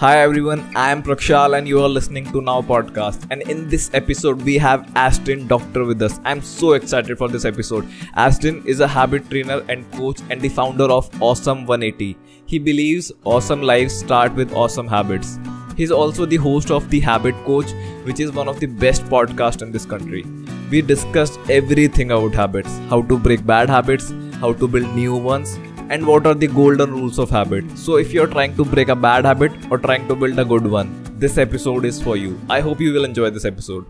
Hi everyone, I am Prakshal and you are listening to Now Podcast. And in this episode, we have Ashdin Doctor with us. I'm so excited for this episode. Ashdin is a habit trainer and coach and the founder of Awesome 180. He believes awesome lives start with awesome habits. He's also the host of The Habit Coach, which is one of the best podcasts in this country. We discussed everything about habits how to break bad habits, how to build new ones, and what are the golden rules of habit. So, if you're trying to break a bad habit or trying to build a good one, this episode is for you. I hope you will enjoy this episode.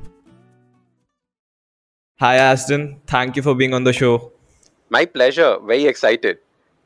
Hi, Ashdin. Thank you for being on the show. My pleasure. Very excited.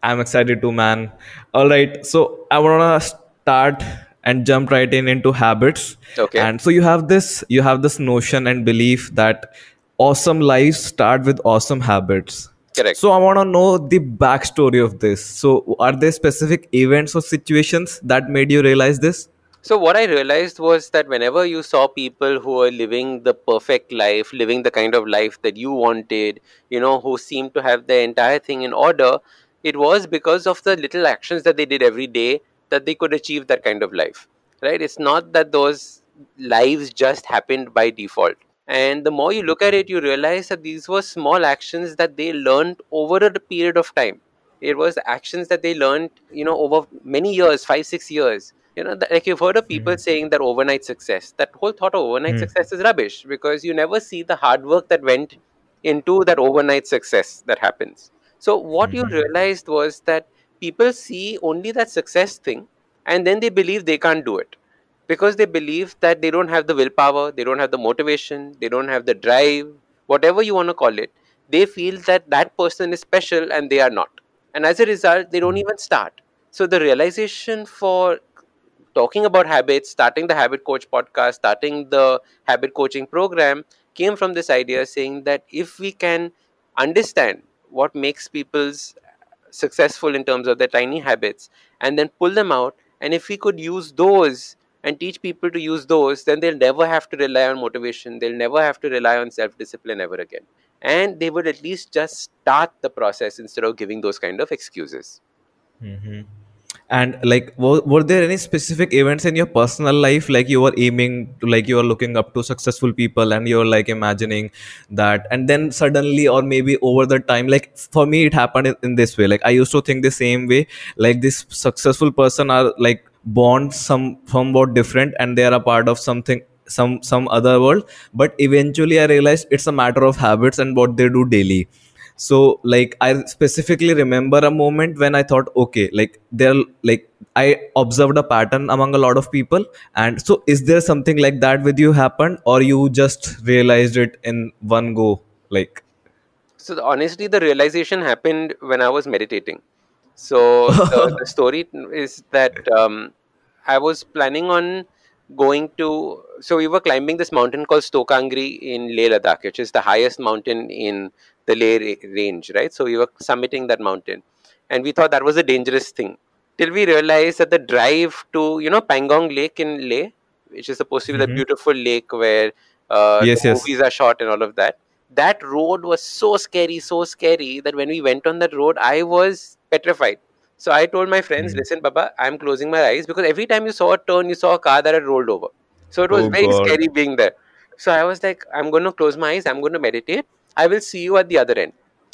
I'm excited too, man. All right. So, I want to start and jump right in into habits. Okay. And so you have this you have this notion and belief that awesome lives start with awesome habits. Correct. So I want to know the backstory of this. So are there specific events or situations that made you realize this? So what I realized was that whenever you saw people who were living the perfect life, living the kind of life that you wanted, you know, who seemed to have the entire thing in order, it was because of the little actions that they did every day that they could achieve that kind of life. Right? It's not that those lives just happened by default. And the more you look at it, you realize that these were small actions that they learned over a period of time. It was actions that they learned, you know, over many years, five, six years. You know, like you've heard of people Mhm. saying that overnight success. That whole thought of overnight Hmm. success is rubbish because you never see the hard work that went into that overnight success that happens. So what you Mhm. realized was that people see only that success thing and then they believe they can't do it because they believe that they don't have the willpower, they don't have the motivation, they don't have the drive, whatever you want to call it. They feel that that person is special and they are not. And as a result, they don't even start. So the realization for talking about habits, starting the Habit Coach podcast, starting the habit coaching program came from this idea saying that if we can understand what makes people's successful in terms of their tiny habits and then pull them out and if we could use those and teach people to use those then they'll never have to rely on motivation they'll never have to rely on self discipline ever again and they would at least just start the process instead of giving those kind of excuses Mhm. And like, were, were there any specific events in your personal life, like you were aiming to, like you were looking up to successful people, and you're like imagining that, and then suddenly, or maybe over the time, like for me, it happened in, in this way. Like I used to think the same way. Like this successful person are like born some somewhat different, and they are a part of something some some other world. But eventually, I realized it's a matter of habits and what they do daily. So like i specifically remember a moment when i thought okay like there like i observed a pattern among a lot of people. And so is there something like that with you happened or you just realized it in one go like? So the- honestly the realization happened when i was meditating so the, the story is that um, i was planning on going to so we were climbing this mountain called Stok Kangri in leh ladakh which is the highest mountain in the leh range right so we were summiting that mountain and we thought that was a dangerous thing till we realized that the drive to you know pangong lake in leh which is supposed to be the Mhm. beautiful lake where uh, Yes, the yes. movies are shot and all of that that road was so scary, so scary that when we went on that road, I was petrified. So I told my friends, Hmm. listen, Baba, I'm closing my eyes because every time you saw a turn, you saw a car that had rolled over. So it was Oh, very God. scary being there. So I was like, I'm going to close my eyes, I'm going to meditate. I will see you at the other end.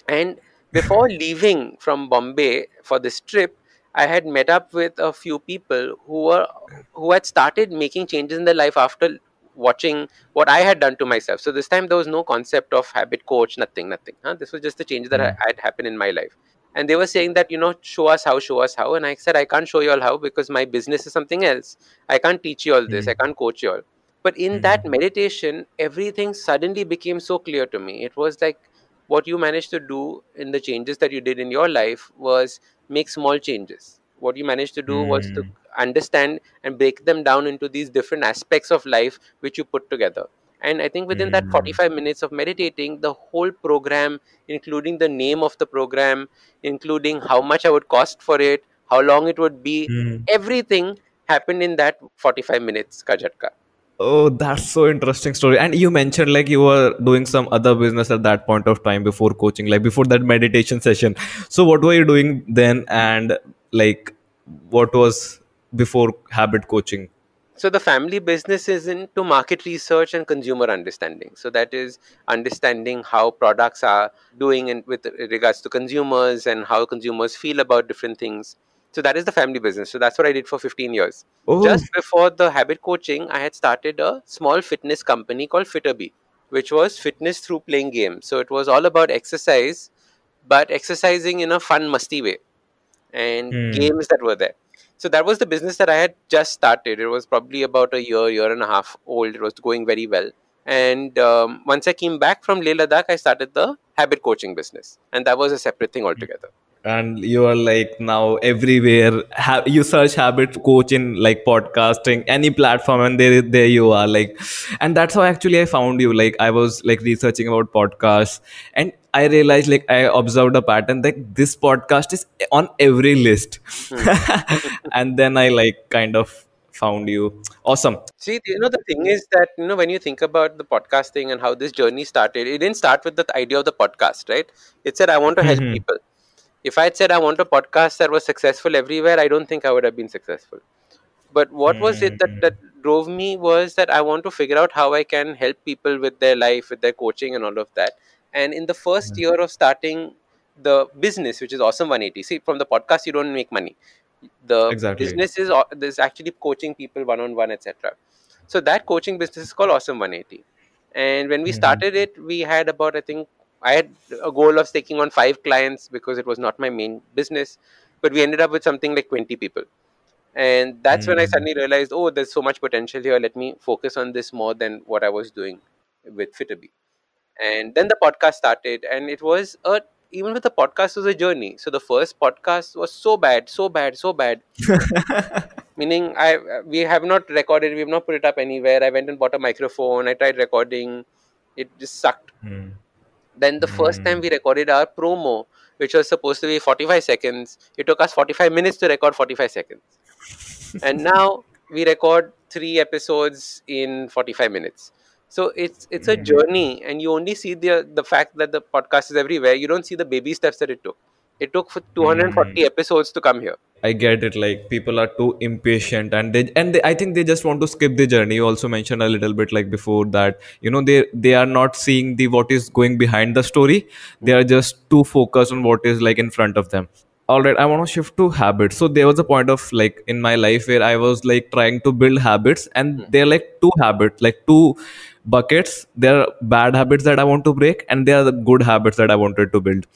And before leaving from Bombay for this trip, I had met up with a few people who were who had started making changes in their life after watching what I had done to myself. So this time there was no concept of habit coach, nothing, nothing. Huh? This was just the change that Mm. had happened in my life. And they were saying that, you know, show us how, show us how. And I said, I can't show you all how because my business is something else. I can't teach you all this. Mm. I can't coach you all. But in that Mhm. meditation, everything suddenly became so clear to me. It was like what you managed to do in the changes that you did in your life was make small changes. What you managed to do was to Mm. understand and break them down into these different aspects of life which you put together. And I think within that Mm. 45 minutes of meditating, the whole program, including the name of the program, including how much I would cost for it, how long it would be, Mm. everything happened in that 45 minutes ka jhatka. Oh, that's so interesting story. And you mentioned like you were doing some other business at that point of time before coaching, like before that meditation session. So what were you doing then? And like, what was before habit coaching? So the family business is into market research and consumer understanding. So that is understanding how products are doing in, with regards to consumers and how consumers feel about different things. So that is the family business. So that's what i did for 15 years. Oh. Just before the habit coaching i had started a small fitness company called fitterby which was fitness through playing games. So it was all about exercise but exercising in a fun musty way and Hmm. games that were there. So that was the business that i had just started. It was probably about a year year and a half old. It was going very well. And um, once i came back from leh ladakh i started the habit coaching business. And that was a separate thing altogether. And you are like now everywhere. Ha- you search habit coach in like podcasting any platform and there there you are like. And that's how actually i found you. Like i was like researching about podcasts. And i realized like i observed a pattern that this podcast is on every list and then i like kind of found you awesome See, you know, the thing is that, you know, when you think about the podcasting and how this journey started, it didn't start with the idea of the podcast, right? It said, I want to help Mhm. people. If I had said, I want a podcast that was successful everywhere, I don't think I would have been successful. But what was it that, that drove me was that I want to figure out how I can help people with their life, with their coaching, and all of that. And in the first Mhm. year of starting the business, which is Awesome 180, see, from the podcast, you don't make money. The Exactly. business is there's actually coaching people one on one, etc. So that coaching business is called Awesome 180. And when we Mhm. started it, we had about I think I had a goal of taking on five clients because it was not my main business, but we ended up with something like 20 people. And that's when I Mhm. suddenly realized, oh, there's so much potential here. Let me focus on this more than what I was doing with Fitterby. And then the podcast started, and it was a even with the podcast was a journey. So the first podcast was so bad, so bad, so bad. Meaning i we have not recorded we have not put it up anywhere. I went and bought a microphone i tried recording. It just sucked. Hmm. then the first time we recorded our promo which was supposed to be 45 seconds it took us 45 minutes to record 45 seconds. And now we record three episodes in 45 minutes so it's it's a Mhm. journey and you only see the the fact that the podcast is everywhere you don't see the baby steps that it took it took for 240 episodes to come here I get it. Like people are too impatient, and they and they, I think they just want to skip the journey. You also mentioned a little bit like before that you know they they are not seeing the what is going behind the story. They are just too focused on what is like in front of them. All right, I want to shift to habits. So there was a point of like in my life where I was like trying to build habits, and Hmm. they're like two habits, like two buckets. There are bad habits that I want to break, and there are the good habits that I wanted to build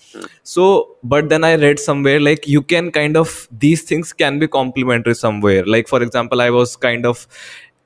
so but then i read somewhere like you can kind of these things can be complementary somewhere like for example i was kind of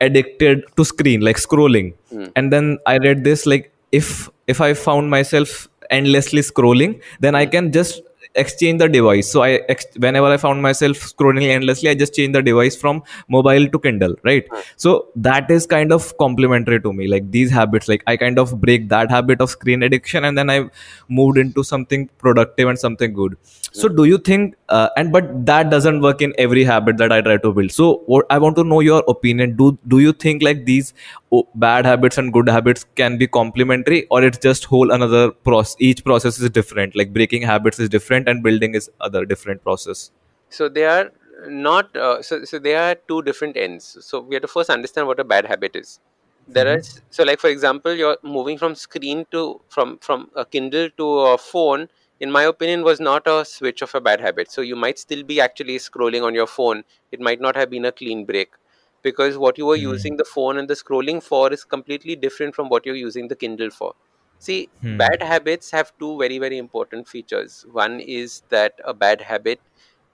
addicted to screen like scrolling Hmm. and then i read this like if if i found myself endlessly scrolling then i can just exchange the device. So i ex- whenever i found myself scrolling endlessly i just change the device from mobile to kindle right? Hmm. So that is kind of complementary to me like these habits like i kind of break that habit of screen addiction and then i moved into something productive and something good. So hmm. do you think uh, and but that doesn't work in every habit that i try to build. So what i want to know your opinion. Do do you think like these oh, bad habits and good habits can be complementary or it's just whole another process each process is different? Like breaking habits is different and building is other different process. So they are not uh, so, so they are two different ends. So we have to first understand what a bad habit is. There Mhm. is so like for example you're moving from screen to from from a kindle to a phone in my opinion was not a switch of a bad habit. So you might still be actually scrolling on your phone. It might not have been a clean break. Because what you were Hmm. using the phone and the scrolling for is completely different from what you're using the kindle for. See Hmm. bad habits have two very very important features. One is that a bad habit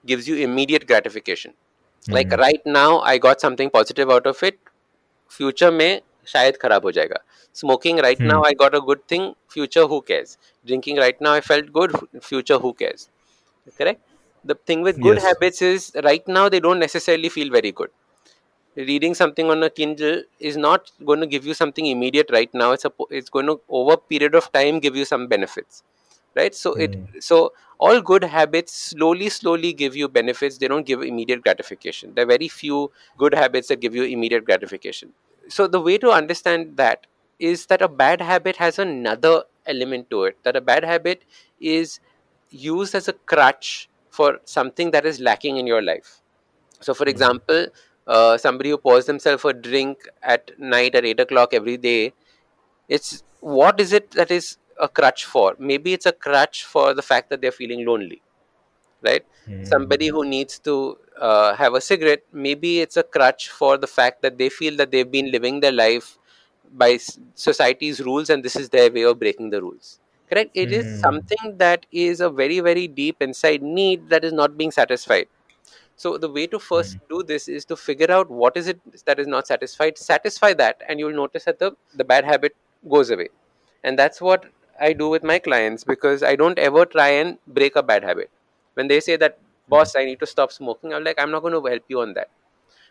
gives you immediate gratification. Like Mhm. right now i got something positive out of it. Future में शायद खराब हो जाएगा smoking right Hmm. now i got a good thing future who cares drinking right now i felt good future who cares correct the thing with good Yes. habits is right now they don't necessarily feel very good reading something on a kindle is not going to give you something immediate right now it's a po- it's going to over a period of time give you some benefits right so it so all good habits slowly slowly give you benefits they don't give immediate gratification there are very few good habits that give you immediate gratification so the way to understand that is that a bad habit has another element to it. That a bad habit is used as a crutch for something that is lacking in your life. So, for example, uh, somebody who pours themselves a drink at night at 8 o'clock every day, it's what is it that is a crutch for? Maybe it's a crutch for the fact that they're feeling lonely, right? Somebody who needs to uh, have a cigarette, maybe it's a crutch for the fact that they feel that they've been living their life by society's rules and this is their way of breaking the rules. Correct? It is Hmm. something that is a very, very deep inside need that is not being satisfied. So the way to first do this is to figure out what is it that is not satisfied, satisfy that, and you'll notice that the, the bad habit goes away. And that's what I do with my clients because I don't ever try and break a bad habit when they say that boss i need to stop smoking i'm like i'm not going to help you on that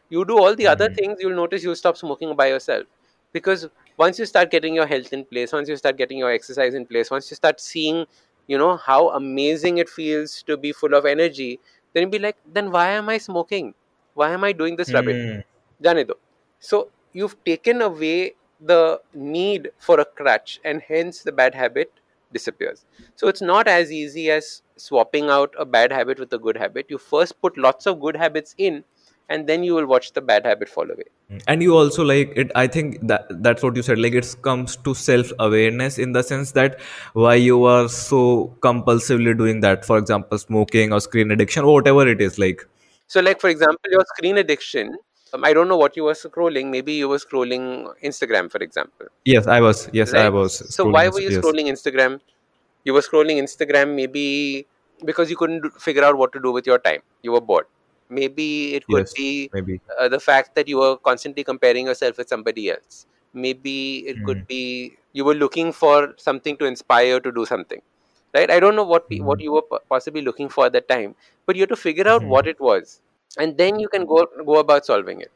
you do all the other mm-hmm. things you'll notice you stop smoking by yourself because once you start getting your health in place once you start getting your exercise in place once you start seeing you know how amazing it feels to be full of energy then you'll be like then why am i smoking why am i doing this rubbish. Jane do. so you've taken away the need for a crutch and hence the bad habit disappears. So it's not as easy as swapping out a bad habit with a good habit. You first put lots of good habits in, and then you will watch the bad habit fall away. Mm. and you also like it i think that that's what you said like it comes to self awareness in the sense that why you are so compulsively doing that for example smoking or screen addiction or whatever it is like So, like for example, your screen addiction. Um, I don't know what you were scrolling. Maybe you were scrolling Instagram, for example. yes i was yes i was So why were you yes. scrolling Instagram? You were scrolling Instagram maybe because you couldn't figure out what to do with your time. You were bored. Maybe it could Yes, be maybe uh, the fact that you were constantly comparing yourself with somebody else. Maybe it Hmm. could be you were looking for something to inspire to do something. Right? I don't know what pe- what you were possibly looking for at that time, but you have to figure out Mhm. what it was, and then you can go go about solving it.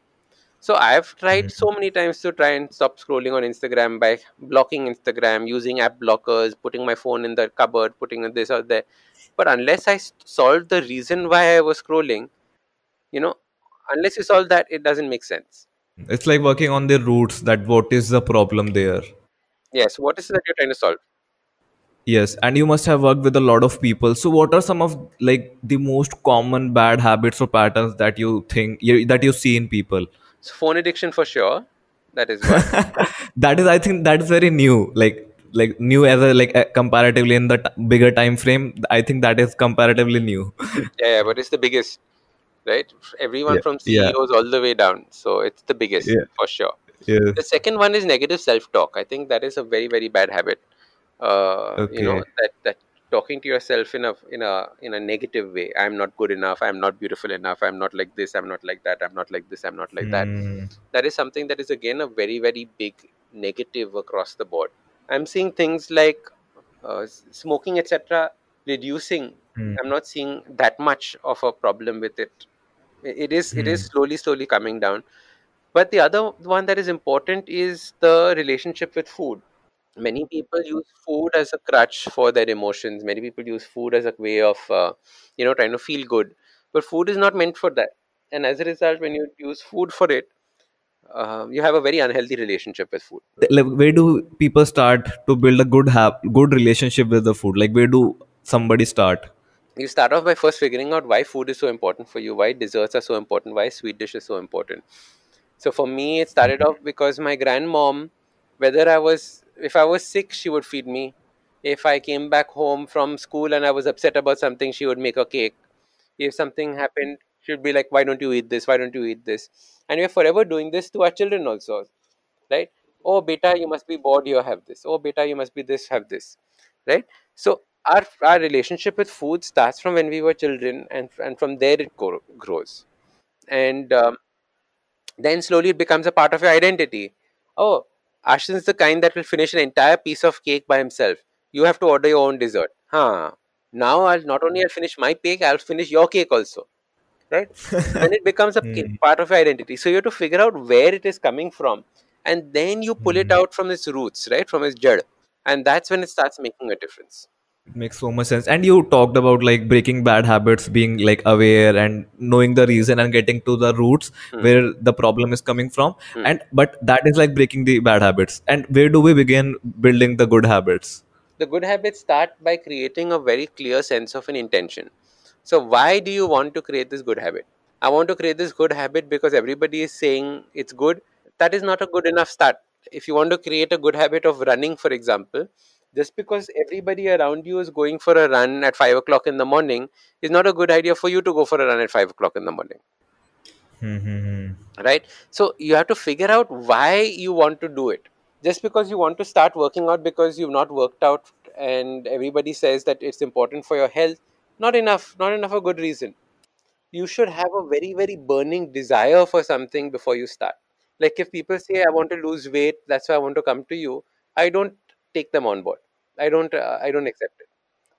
So I've tried so mm-hmm. many times to try and stop scrolling on Instagram by blocking Instagram, using app blockers, putting my phone in the cupboard, putting this or there. But unless i solved the reason why I was scrolling, you know, unless you solve that, it doesn't make sense. it's like working on the roots that what is the problem there Yes, what is it that you're trying to solve? Yes and you must have worked with a lot of people so what are some of like the most common bad habits or patterns that you think you, that you see in people So phone addiction for sure. That is one. that is i think that is very new like like new as a like uh, comparatively in the t- bigger time frame i think that is comparatively new yeah, yeah, but it's the biggest, right? Everyone Yeah, from yeah. CEOs all the way down. So it's the biggest Yeah. for sure. yes The second one is negative self-talk. I think that is a very very bad habit. Uh, You know that that talking to yourself in a in a in a negative way. I'm not good enough. I'm not beautiful enough. I'm not like this. I'm not like that. I'm not like this. I'm not like that. Hmm. That is something that is again a very very big negative across the board. I'm seeing things like uh, smoking, etc., reducing. Hmm. I'm not seeing that much of a problem with it. It is it is Hmm. slowly slowly coming down. But the other one that is important is the relationship with food. Many people use food as a crutch for their emotions. Many people use food as a way of, uh, you know, trying to feel good. But food is not meant for that. And as a result, when you use food for it, uh, you have a very unhealthy relationship with food. like where do people start to build a good hab- good relationship with the food like where do somebody start You start off by first figuring out why food is so important for you, why desserts are so important, why sweet dish is so important. So for me, it started off because my grandmom, whether I was, if I was sick, she would feed me. If I came back home from school and I was upset about something, she would make a cake. If something happened, she'd be like, "Why don't you eat this? Why don't you eat this?" And we're forever doing this to our children also, right? Oh, beta, you must be bored. You have this. Oh, beta, you must be this. Have this, right? So our our relationship with food starts from when we were children, and and from there it grows, and um, then slowly it becomes a part of your identity. Oh, Ashdin is the kind that will finish an entire piece of cake by himself. You have to order your own dessert. Huh. Now I'll not only I'll finish my cake, I'll finish your cake also. Right? then it becomes a Hmm. part of your identity. So you have to figure out where it is coming from, and then you pull it Hmm. out from its roots, right? From its jad, and that's when it starts making a difference. It makes so much sense. And you talked about like breaking bad habits, being like aware and knowing the reason and getting to the roots Hmm. where the problem is coming from. Hmm. And but that is like breaking the bad habits. And where do we begin building the good habits? The good habits start by creating a very clear sense of an intention. So, why do you want to create this good habit? I want to create this good habit because everybody is saying it's good. That is not a good enough start. If you want to create a good habit of running, for example, just because everybody around you is going for a run at five o'clock in the morning is not a good idea for you to go for a run at five o'clock in the morning. Mm-hmm. Right? So you have to figure out why you want to do it. Just because you want to start working out because you've not worked out and everybody says that it's important for your health, not enough, not enough a good reason. You should have a very, very burning desire for something before you start. Like if people say, I want to lose weight, that's why I want to come to you, I don't take them on board. I don't, uh, I don't accept it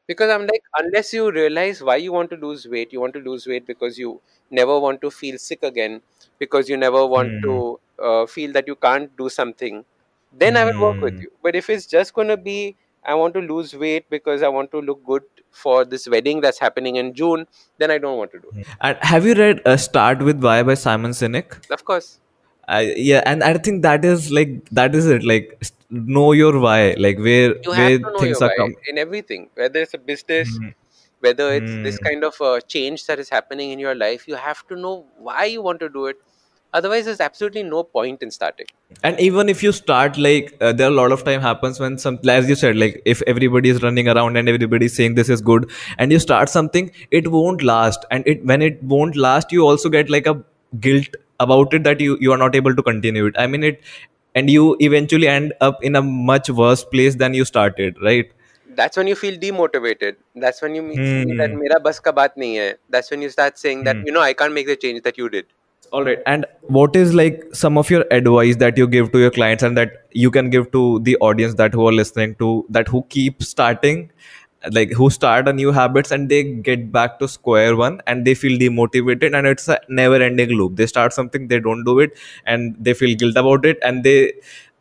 because i'm like unless you realize why you want to lose weight you want to lose weight because you never want to feel sick again because you never want Hmm. to uh, feel that you can't do something then i will work with Hmm. you but if it's just going to be i want to lose weight because i want to look good for this wedding that's happening in june then i don't want to do it And have you read uh, Start with Why by Simon Sinek? of course I, yeah, and I think that is like that is it. Like know your why, like where you have where things are coming in everything whether it's a business Hmm. whether it's this Hmm. kind of uh, change that is happening in your life you have to know why you want to do it otherwise there's absolutely no point in starting and even if you start like uh, there are a lot of time happens when some as you said like if everybody is running around and everybody is saying this is good and you start something it won't last and it when it won't last you also get like a guilt about it that you you are not able to continue it i mean it and you eventually end up in a much worse place than you started right? That's when you feel demotivated. That's when you feel that Hmm. mera bas ka baat nahi hai that's when you start saying that Hmm. you know i can't make the change that you did. All right. And what is like some of your advice that you give to your clients and that you can give to the audience that who are listening to that who keep starting like who start a new habits and they get back to square one and they feel demotivated and it's a never ending loop. They start something they don't do it and they feel guilt about it and they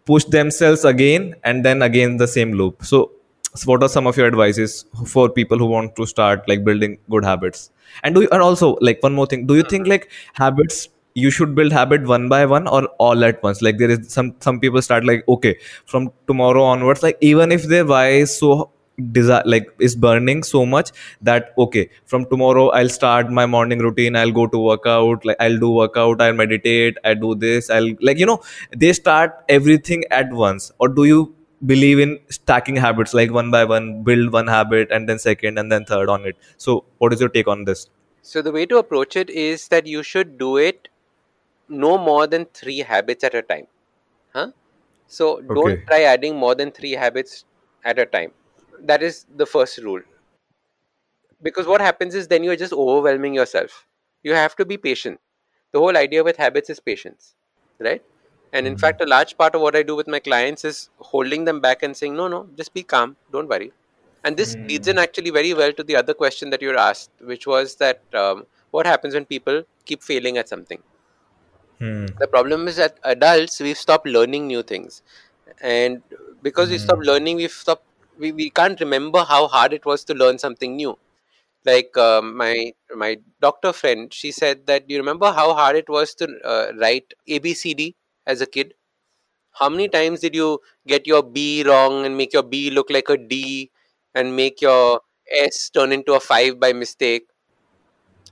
push themselves again and then again the same loop. So, so what are some of your advices for people who want to start like building good habits? And do you, and also like one more thing. Do you uh-huh. think like habits you should build habit one by one or all at once? Like there is some some people start like okay from tomorrow onwards like even if their why is so desire like is burning so much that okay from tomorrow i'll start my morning routine. I'll go to workout like i'll do workout i'll meditate i do this i'll like you know they start everything at once. Or do you believe in stacking habits like one by one build one habit and then second and then third on it? So what is your take on this? So the way to approach it is that you should do it no more than 3 habits at a time huh? So don't Okay. try adding more than 3 habits at a time that is the first rule. Because what happens is then you're just overwhelming yourself. You have to be patient. The whole idea with habits is patience right? And in Mhm. fact a large part of what i do with my clients is holding them back and saying no no just be calm. Don't worry. And this leads in actually very well to the other question that you were asked which was that um, what happens when people keep failing at something? Hmm. the problem is that adults we've stopped learning new things. And because we stopped learning we've stopped we, we can't remember how hard it was to learn something new. Like um, my my doctor friend she said that you remember how hard it was to uh, write abcd as a kid? How many times did you get your b wrong and make your b look like a d and make your s turn into a 5 by mistake?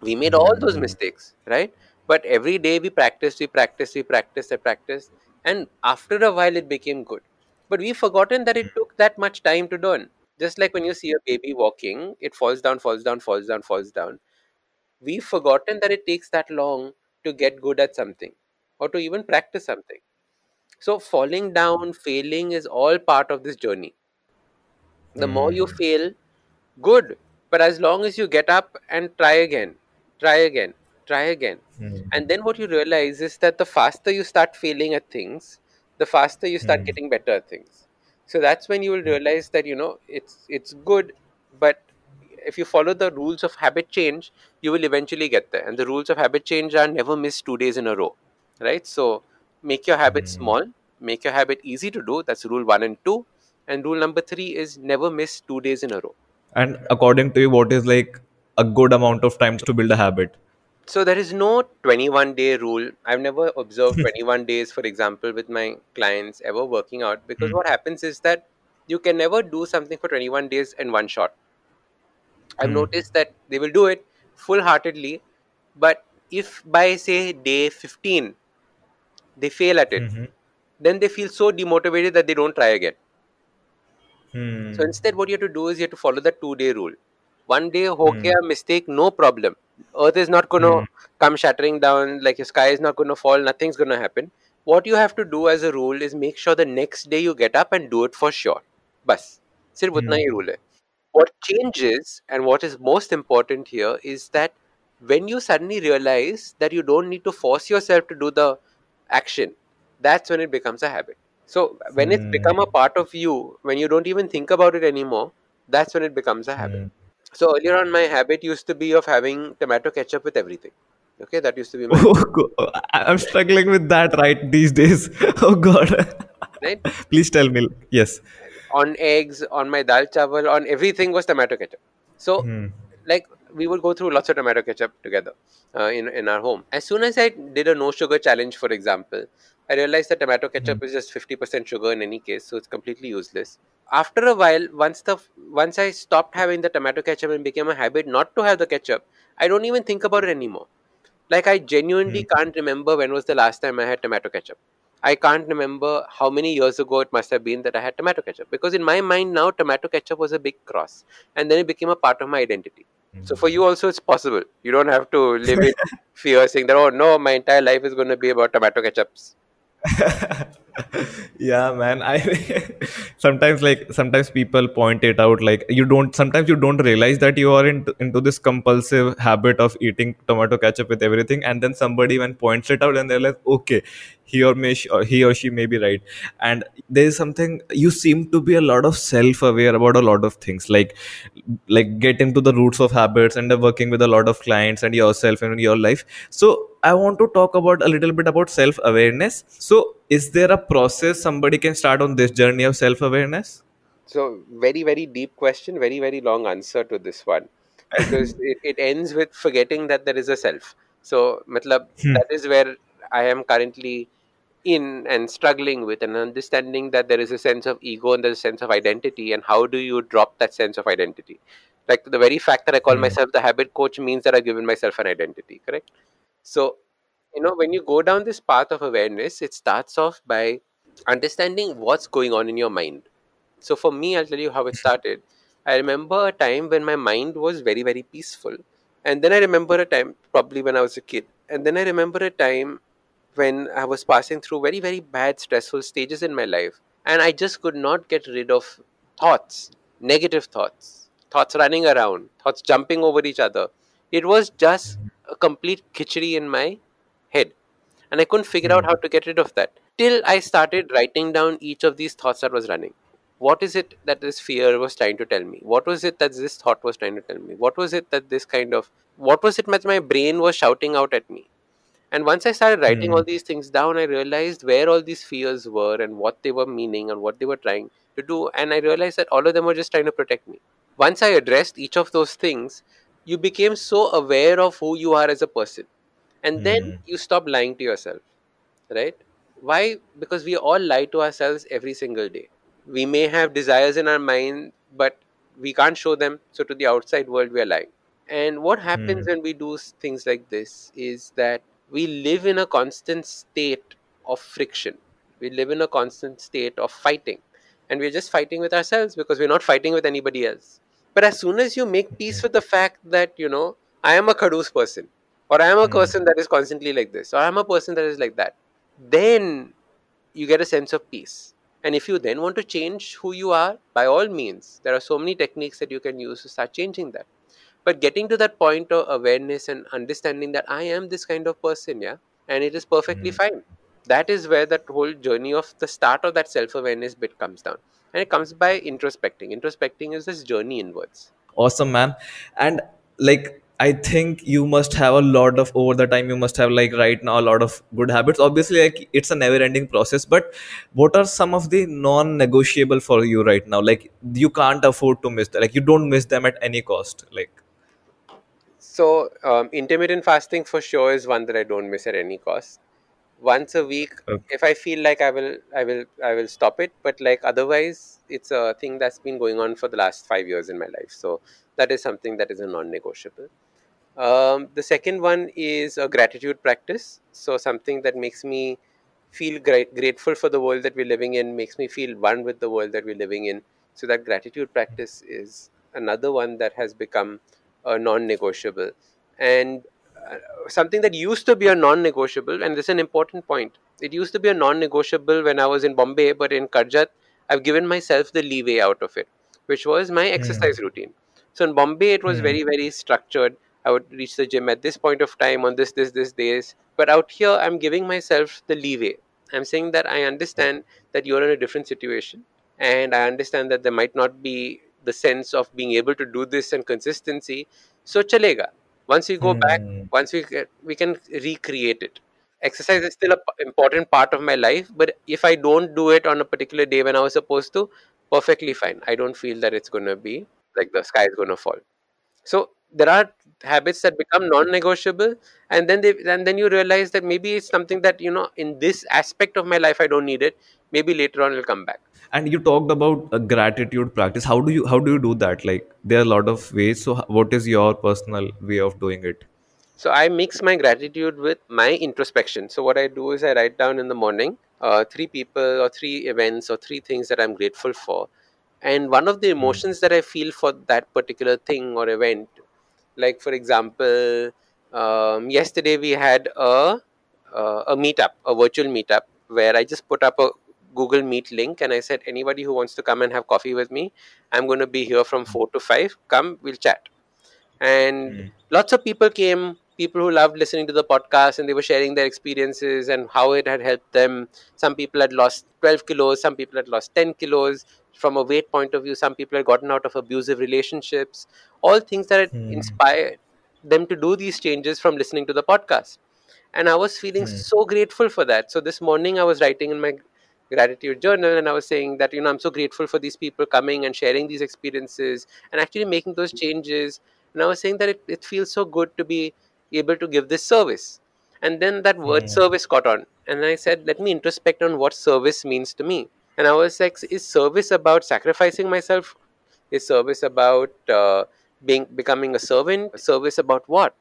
We made all those mistakes right? But every day we practiced we practiced we practiced we practiced and after a while it became good but we've forgotten that it hmm. took that much time to learn. Just like when you see a baby walking it falls down falls down falls down falls down. We've forgotten that it takes that long to get good at something or to even practice something. So falling down failing is all part of this journey. The more you hmm. fail good. But as long as you get up and try again try again try again. Hmm. And then what you realize is that the faster you start failing at things the faster you start Hmm. getting better at things. So that's when you will realize that you know it's it's good but if you follow the rules of habit change you will eventually get there. And the rules of habit change are never miss two days in a row right? So make your habit Hmm. small make your habit easy to do. That's rule 1 and 2 and rule number 3 is never miss two days in a row. And according to you what is like a good amount of time to build a habit So there is no 21 day rule. I've never observed 21 days, for example, with my clients ever working out because Hmm. what happens is that you can never do something for 21 days in one shot. I've Hmm. noticed that they will do it full heartedly, but if by say day 15 they fail at it, Mhm. then they feel so demotivated that they don't try again. Hmm. So instead, what you have to do is you have to follow the two day rule. One day, okay, a mistake, no problem earth is not going to mm. come shattering down like your sky is not going to fall nothing's going to happen. What you have to do as a rule is make sure the next day you get up and do it for sure. Bas. Sirf utna hi hmm. rule hai. What changes and what is most important here is that when you suddenly realize that you don't need to force yourself to do the action that's when it becomes a habit. So when mm. it's hmm. become a part of you when you don't even think about it anymore that's when it becomes a habit. Mm. So earlier on, my habit used to be of having tomato ketchup with everything. Okay, that used to be my Oh, I'm struggling with that right these days. Oh God. right Please tell me. Yes. on eggs, on my dal chawal, on everything was tomato ketchup. So Hmm. like we would go through lots of tomato ketchup together uh, in in our home. As soon as I did a no sugar challenge, for example, I realized that tomato ketchup is just fifty percent sugar in any case, so it's completely useless. After a while, once the once I stopped having the tomato ketchup and became a habit not to have the ketchup, I don't even think about it anymore. Like I genuinely hmm. can't remember when was the last time I had tomato ketchup. I can't remember how many years ago it must have been that I had tomato ketchup because in my mind now tomato ketchup was a big cross and then it became a part of my identity. So for hmm. you also it's possible. You don't have to live in fear saying that oh no my entire life is going to be about tomato ketchups. yeah man i sometimes like sometimes people point it out like you don't sometimes you don't realize that you are into, into this compulsive habit of eating tomato ketchup with everything and then somebody when points it out and they're like okay he or may or he or she may be right. And there is something you seem to be a lot of self-aware about a lot of things like like get into the roots of habits and working with a lot of clients and yourself and your life. So i want to talk about a little bit about self-awareness. So is there a process somebody can start on this journey of self-awareness? So very very deep question, very very long answer to this one. Because it, it ends with forgetting that there is a self. So matlab, Hmm. that is where I am currently in and struggling with and understanding that there is a sense of ego and there's a sense of identity and how do you drop that sense of identity? Like the very fact that i call Hmm. myself the habit coach means that i've given myself an identity correct? So you know when you go down this path of awareness it starts off by understanding what's going on in your mind. So for me i'll tell you how it started. I remember a time when my mind was very very peaceful and then i remember a time probably when i was a kid and then i remember a time when I was passing through very, very bad, stressful stages in my life. And I just could not get rid of thoughts, negative thoughts, thoughts running around, thoughts jumping over each other. It was just a complete khichdi in my head. And I couldn't figure out hmm. how to get rid of that. Till I started writing down each of these thoughts that was running. What is it that this fear was trying to tell me? What was it that this thought was trying to tell me? What was it that this kind of, what was it that my brain was shouting out at me? And once I started writing Hmm. all these things down, I realized where all these fears were and what they were meaning and what they were trying to do. And I realized that all of them were just trying to protect me. Once I addressed each of those things, you became so aware of who you are as a person. And then Hmm. you stop lying to yourself, right? Why? Because we all lie to ourselves every single day. We may have desires in our mind, but we can't show them. So to the outside world, we are lying. And what happens Hmm. when we do things like this is that we live in a constant state of friction. We live in a constant state of fighting. And we're just fighting with ourselves because we're not fighting with anybody else. But as soon as you make peace with the fact that, you know, I am a Kadus person, or I am a Hmm. person that is constantly like this, or I'm a person that is like that, then you get a sense of peace. And if you then want to change who you are, by all means, there are so many techniques that you can use to start changing that. But getting to that point of awareness and understanding that I am this kind of person, yeah, and it is perfectly Hmm. fine. That is where that whole journey of the start of that self awareness bit comes down. And it comes by introspecting. Introspecting is this journey inwards. awesome man and like i think you must have a lot of over the time you must have like right now a lot of good habits obviously like it's a never ending process but what are some of the non negotiable for you right now like you can't afford to miss that like you don't miss them at any cost like So, um, intermittent fasting for sure is one that I don't miss at any cost. Once a week, Okay. if I feel like I will, I will, I will stop it. But like otherwise, it's a thing that's been going on for the last five years in my life. So that is something that is a non-negotiable. Um, the second one is a gratitude practice. So something that makes me feel great, grateful for the world that we're living in, makes me feel one with the world that we're living in. So that gratitude practice is another one that has become a non-negotiable. And uh, something that used to be a non-negotiable, and this is an important point. It used to be a non-negotiable when I was in Bombay, but in Karjat, I've given myself the leeway out of it, which was my Hmm. exercise routine. So in Bombay, it was Hmm. very, very structured. I would reach the gym at this point of time on this, this, this days. But out here, I'm giving myself the leeway. I'm saying that I understand that you're in a different situation, and I understand that there might not be the sense of being able to do this and consistency. So chalega. Once we go back, Hmm. once we we can recreate it. Exercise is still a p- important part of my life, but if I don't do it on a particular day when I was supposed to, perfectly fine. I don't feel that it's going to be like the sky is going to fall. So there are habits that become non-negotiable, and then they and then you realize that maybe it's something that you know in this aspect of my life I don't need it. Maybe later on it'll come back. and you talked about a gratitude practice how do you how do you do that like there are a lot of ways so what is your personal way of doing it So I mix my gratitude with my introspection. So what I do is I write down in the morning uh, three people or three events or three things that I'm grateful for, and one of the Hmm. emotions that I feel for that particular thing or event like for example um, yesterday we had a uh, a meetup a virtual meetup where i just put up a google meet link and i said anybody who wants to come and have coffee with me i'm going to be here from 4 to 5 come we'll chat and Hmm. lots of people came people who loved listening to the podcast and they were sharing their experiences and how it had helped them. Some people had lost 12 kilos some people had lost 10 kilos. From a weight point of view some people had gotten out of abusive relationships. All things that had Hmm. inspired them to do these changes from listening to the podcast. And i was feeling Hmm. so grateful for that. So this morning i was writing in my gratitude journal and i was saying that you know i'm so grateful for these people coming and sharing these experiences and actually making those changes. And i was saying that it, it feels so good to be able to give this service and then that word Hmm. service caught on and i said let me introspect on what service means to me and i was like is service about sacrificing myself is service about uh, being becoming a servant service about what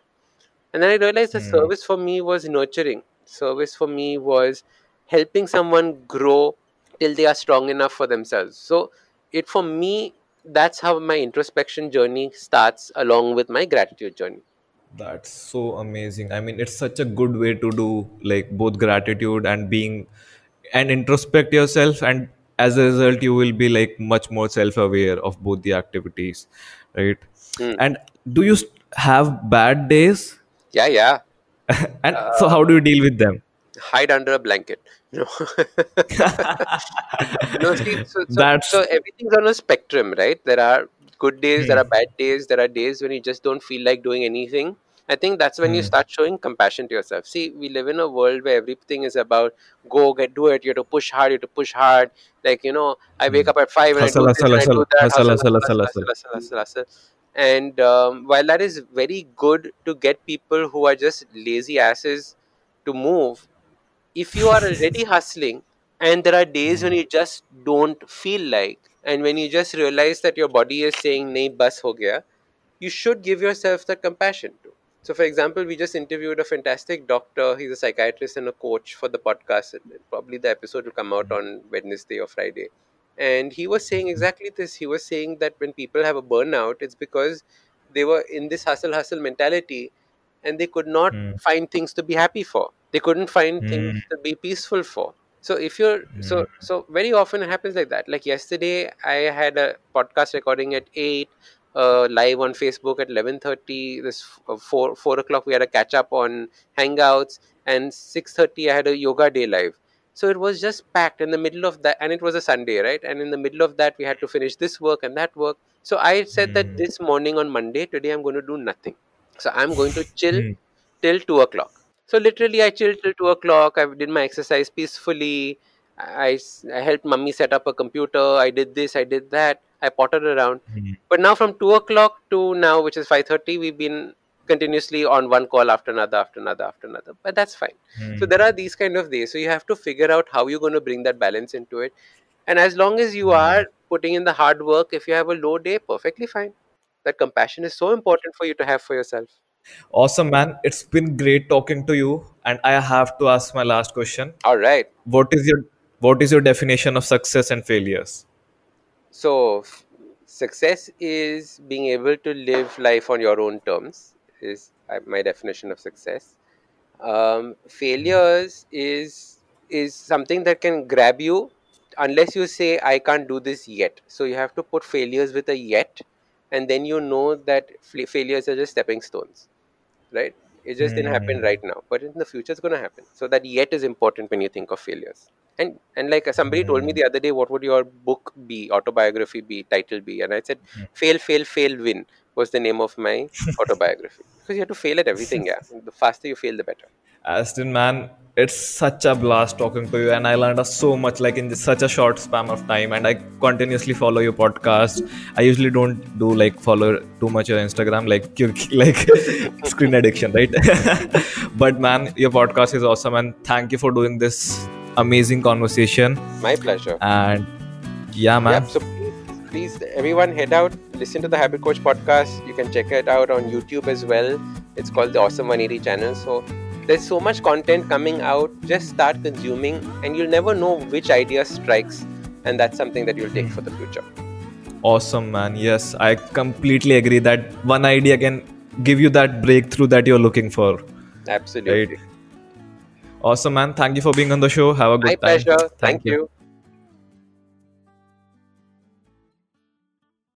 and then I realized that Hmm. service for me was nurturing. Service for me was helping someone grow till they are strong enough for themselves. So it for me, that's how my introspection journey starts along with my gratitude journey. That's so amazing. I mean, it's such a good way to do like both gratitude and being and introspect yourself. And as a result, you will be like much more self aware of both the activities, right? Hmm. And do you have bad days? Yeah, yeah. and so, Uh, how do you deal with them? hide under a blanket. Know? no, see, so, so, That's so everything's on a spectrum, right? There are good days, there hmm, are bad days, there are days when you just don't feel like doing anything. I think that's when you hmm, start showing compassion to yourself. See, we live in a world where everything is about go get do it. You have to push hard. You have to push hard. Like you know, I wake hmm. up at five and I hustle, do this hustle, and I do that. hustle, Hustle, hustle, hustle, hustle, hustle, hustle. hustle, hustle, hustle, hustle. And um, while that is very good to get people who are just lazy asses to move, if you are already hustling and there are days when Hmm, you just don't feel like and when you just realize that your body is saying nahi bus ho gaya you should give yourself the compassion so for example we just interviewed a fantastic doctor. He's a psychiatrist and a coach for the podcast. Probably the episode will come out on wednesday or friday. And he was saying exactly this. He was saying that when people have a burnout it's because they were in this hustle hustle mentality and they could not hmm, find things to be happy for. They couldn't find things hmm, to be peaceful for. So if you're hmm, so so very often it happens like that. Like yesterday i had a podcast recording at 8 uh, live on facebook at 11.30 this uh, 4 4 o'clock we had a catch up on hangouts and 6.30 i had a yoga day live. So it was just packed in the middle of that and it was a sunday right? And in the middle of that we had to finish this work and that work. So i said that hmm, this morning on monday today i'm going to do nothing. So I'm going to chill hmm, till two o'clock. So literally, I chilled till two o'clock. I did my exercise peacefully. I, I helped mummy set up a computer. I did this. I did that. I pottered around. hmm, But now from two o'clock to now, which is five thirty, we've been continuously on one call after another, after another, after another. But that's fine. So hmm, there are these kind of days. So you have to figure out how you're going to bring that balance into it. And as long as you hmm. are putting in the hard work, if you have a low day, perfectly fine. That compassion is so important for you to have for yourself. Awesome, man. It's been great talking to you. And I have to ask my last question. All right. What is your what is your definition of success and failures? So, success is being able to live life on your own terms, is uh, my definition of success. Um, failures is is something that can grab you unless you say I can't do this yet. So you have to put failures with a yet, and then you know that failures are just stepping stones, right? It just didn't happen Hmm. right now, but in the future it's going to happen. So that yet is important when you think of failures. And and like uh, somebody told me Hmm. the other day, what would your book be, autobiography be, title be? And I said, fail, fail, fail, win was the name of my autobiography because you have to fail at everything. Yeah, the faster you fail, the better. Ashdin, man, it's such a blast talking to you, and I learned so much like in such a short span of time. And I continuously follow your podcast. I usually don't do like follow too much on Instagram, like like screen addiction, right? but man, your podcast is awesome, and thank you for doing this amazing conversation. My pleasure. And yeah, man, Yep. So please, please, everyone head out, listen to the Habit Coach podcast. You can check it out on YouTube as well. It's called the Awesome 180 channel. So there's so much content coming out. Just start consuming, and you'll never know which idea strikes, and that's something that you'll take hmm. for the future. awesome, man. Yes, I completely agree that one idea can give you that breakthrough that you're looking for. Absolutely. Awesome, man. Thank you for being on the show. Have a good My time. pleasure. Thank you.